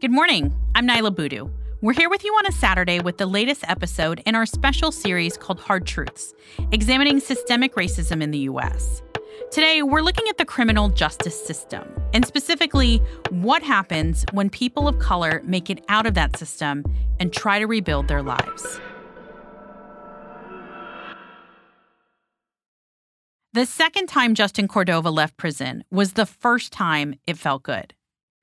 Good morning. I'm Niala Boodhoo. We're here with you on a Saturday with the latest episode in our special series called Hard Truths, examining systemic racism in the U.S. Today, we're looking at the criminal justice system, and specifically, what happens when people of color make it out of that system and try to rebuild their lives. The second time Justin Cordova left prison was the first time it felt good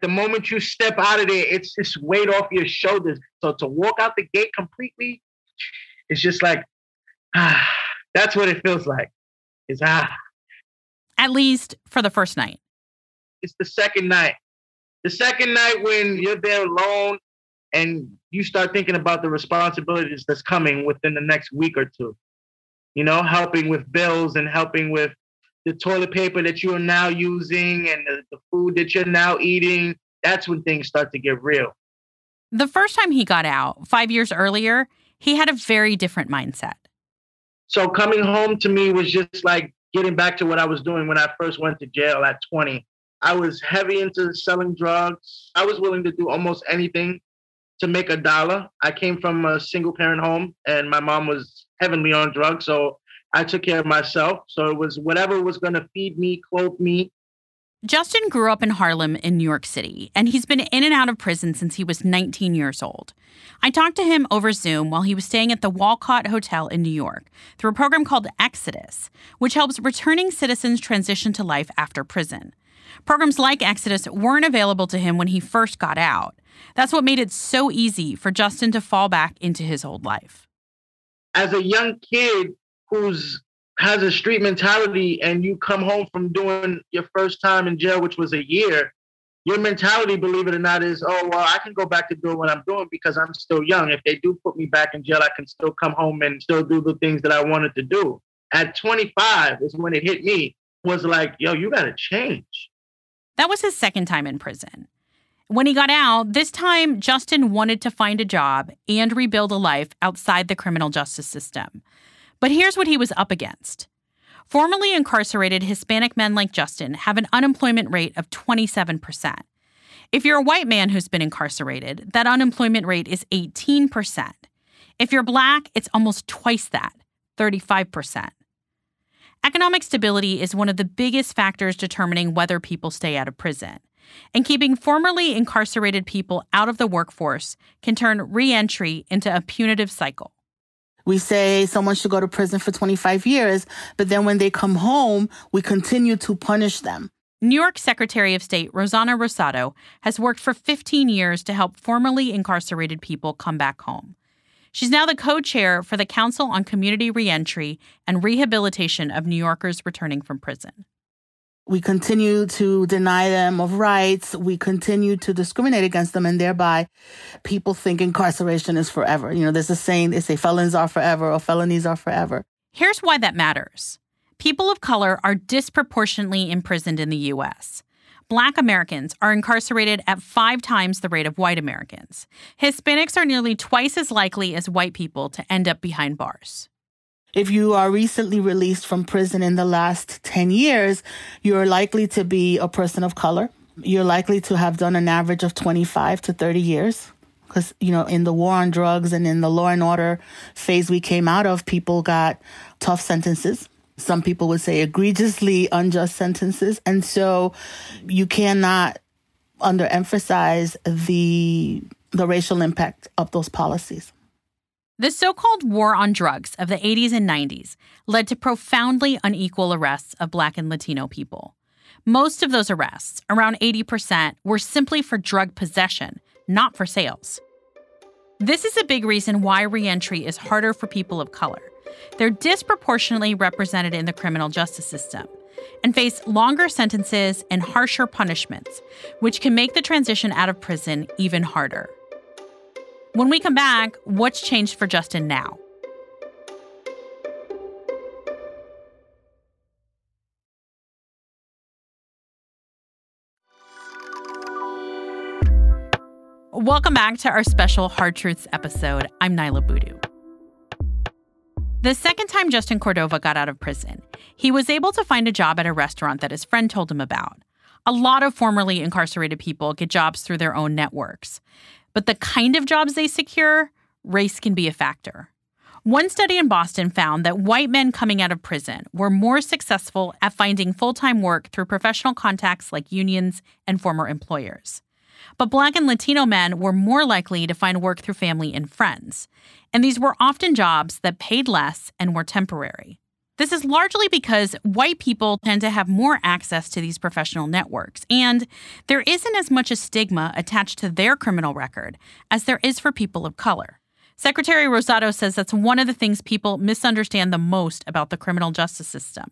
the moment you step out of there, it's just weight off your shoulders. So to walk out the gate completely, it's just like, ah, that's what it feels like. Is ah. At least for the first night. It's the second night. The second night when you're there alone and you start thinking about the responsibilities that's coming within the next week or two. You know, helping with bills and helping with the toilet paper that you are now using and the, the food that you're now eating, that's when things start to get real. The first time he got out, five years earlier, he had a very different mindset. So coming home to me was just like getting back to what I was doing when I first went to jail at 20. I was heavy into selling drugs. I was willing to do almost anything to make a dollar. I came from a single parent home and my mom was heavily on drugs. So I took care of myself. So it was whatever was going to feed me, clothe me. Justin grew up in Harlem in New York City, and he's been in and out of prison since he was 19 years old. I talked to him over Zoom while he was staying at the Wolcott Hotel in New York through a program called Exodus, which helps returning citizens transition to life after prison. Programs like Exodus weren't available to him when he first got out. That's what made it so easy for Justin to fall back into his old life. As a young kid, who's has a street mentality and you come home from doing your first time in jail, which was a year, your mentality, believe it or not, is, oh, well, I can go back to doing what I'm doing because I'm still young. If they do put me back in jail, I can still come home and still do the things that I wanted to do. At 25 is when it hit me, was like, yo, you got to change. That was his second time in prison. When he got out, this time Justin wanted to find a job and rebuild a life outside the criminal justice system. But here's what he was up against. Formerly incarcerated Hispanic men like Justin have an unemployment rate of 27%. If you're a white man who's been incarcerated, that unemployment rate is 18%. If you're black, it's almost twice that, 35%. Economic stability is one of the biggest factors determining whether people stay out of prison. And keeping formerly incarcerated people out of the workforce can turn reentry into a punitive cycle. We say someone should go to prison for 25 years, but then when they come home, we continue to punish them. New York Secretary of State Rossana Rosado has worked for 15 years to help formerly incarcerated people come back home. She's now the co chair for the Council on Community Reentry and Rehabilitation of New Yorkers returning from prison. We continue to deny them of rights. We continue to discriminate against them and thereby people think incarceration is forever. You know, there's a saying, they say felons are forever or felonies are forever. Here's why that matters. People of color are disproportionately imprisoned in the U.S. Black Americans are incarcerated at five times the rate of white Americans. Hispanics are nearly twice as likely as white people to end up behind bars. If you are recently released from prison in the last 10 years, you're likely to be a person of color. You're likely to have done an average of 25 to 30 years. Because, you know, in the war on drugs and in the law and order phase we came out of, people got tough sentences. Some people would say egregiously unjust sentences. And so you cannot underemphasize the, the racial impact of those policies. The so called war on drugs of the 80s and 90s led to profoundly unequal arrests of Black and Latino people. Most of those arrests, around 80%, were simply for drug possession, not for sales. This is a big reason why reentry is harder for people of color. They're disproportionately represented in the criminal justice system and face longer sentences and harsher punishments, which can make the transition out of prison even harder. When we come back, what's changed for Justin now? Welcome back to our special Hard Truths episode. I'm Niala Boodhoo. The second time Justin Cordova got out of prison, he was able to find a job at a restaurant that his friend told him about. A lot of formerly incarcerated people get jobs through their own networks. But the kind of jobs they secure, race can be a factor. One study in Boston found that white men coming out of prison were more successful at finding full time work through professional contacts like unions and former employers. But Black and Latino men were more likely to find work through family and friends. And these were often jobs that paid less and were temporary. This is largely because white people tend to have more access to these professional networks, and there isn't as much a stigma attached to their criminal record as there is for people of color. Secretary Rosado says that's one of the things people misunderstand the most about the criminal justice system.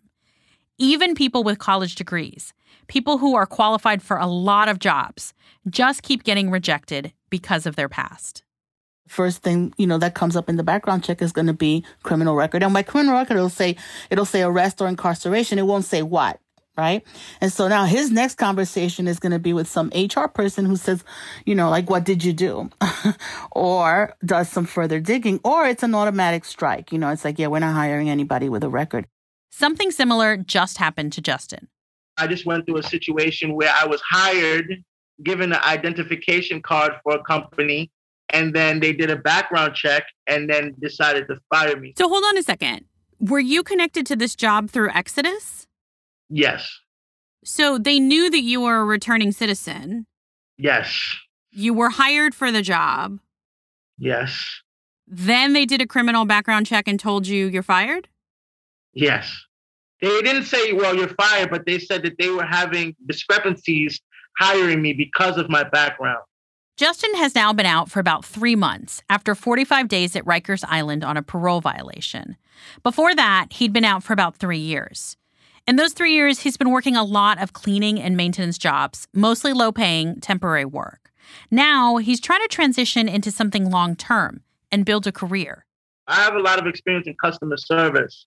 Even people with college degrees, people who are qualified for a lot of jobs, just keep getting rejected because of their past first thing you know that comes up in the background check is going to be criminal record. And by criminal record it'll say it'll say arrest or incarceration. It won't say what right? And so now his next conversation is going to be with some hr person who says you know like what did you do? Or does some further digging or it's an automatic strike. You know it's like yeah we're not hiring anybody with a record. Something similar just happened to justin. I just went through a situation where i was hired given an identification card for a company and then they did a background check and then decided to fire me. So hold on a second. Were you connected to this job through Exodus? Yes. So they knew that you were a returning citizen. Yes. You were hired for the job. Yes. Then they did a criminal background check and told you you're fired? Yes. They didn't say, well, you're fired, but they said that they were having discrepancies hiring me because of my background. Justin has now been out for about three months after 45 days at Rikers Island on a parole violation. Before that, he'd been out for about three years. In those three years, he's been working a lot of cleaning and maintenance jobs, mostly low paying, temporary work. Now, he's trying to transition into something long term and build a career. I have a lot of experience in customer service.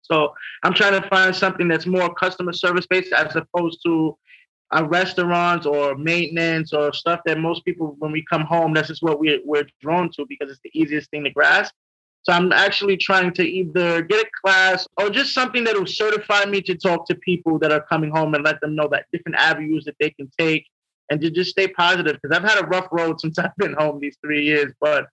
So I'm trying to find something that's more customer service based as opposed to uh, restaurants or maintenance or stuff that most people, when we come home, that's just what we, we're drawn to because it's the easiest thing to grasp. So I'm actually trying to either get a class or just something that will certify me to talk to people that are coming home and let them know that different avenues that they can take and to just stay positive. Because I've had a rough road since I've been home these three years, but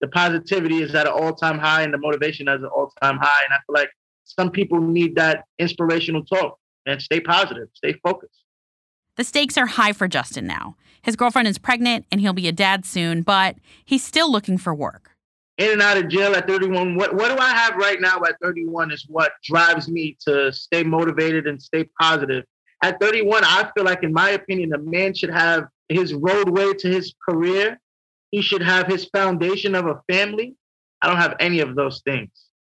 the positivity is at an all time high and the motivation is at an all time high. And I feel like some people need that inspirational talk and stay positive, stay focused. The stakes are high for Justin now. His girlfriend is pregnant and he'll be a dad soon, but he's still looking for work. In and out of jail at 31. What, what do I have right now at 31 is what drives me to stay motivated and stay positive. At 31, I feel like, in my opinion, a man should have his roadway to his career. He should have his foundation of a family. I don't have any of those things.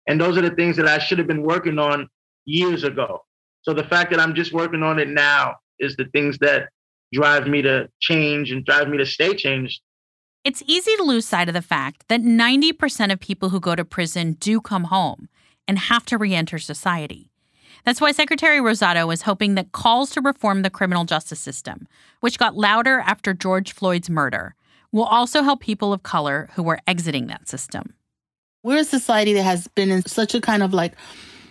And those are the things that I should have been working on years ago. So the fact that I'm just working on it now is the things that drive me to change and drive me to stay changed. It's easy to lose sight of the fact that 90% of people who go to prison do come home and have to reenter society. That's why Secretary Rosado is hoping that calls to reform the criminal justice system, which got louder after George Floyd's murder, will also help people of color who are exiting that system. We're a society that has been in such a kind of like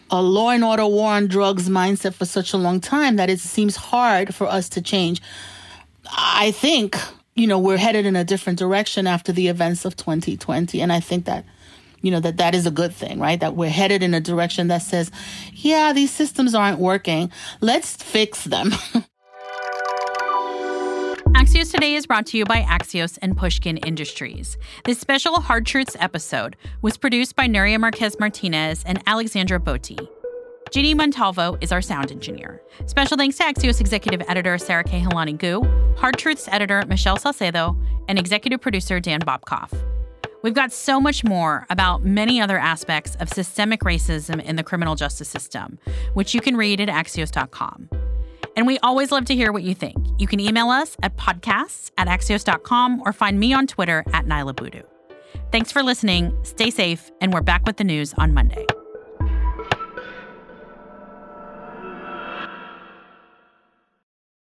a law and order war on drugs mindset for such a long time that it seems hard for us to change. I think, you know, we're headed in a different direction after the events of 2020. And I think that, you know, that that is a good thing, right? That we're headed in a direction that says, yeah, these systems aren't working. Let's fix them. Axios Today is brought to you by Axios and Pushkin Industries. This special Hard Truths episode was produced by Nuria Marquez Martinez and Alexandra Botti. Ginny Montalvo is our sound engineer. Special thanks to Axios executive editor Sarah Kehaulani Goo, Hard Truths editor Michelle Salcedo, and executive producer Dan Bobkoff. We've got so much more about many other aspects of systemic racism in the criminal justice system, which you can read at axios.com. And we always love to hear what you think. You can email us at podcasts at axios.com or find me on Twitter at Niala Boodhoo. Thanks for listening, stay safe, and we're back with the news on Monday.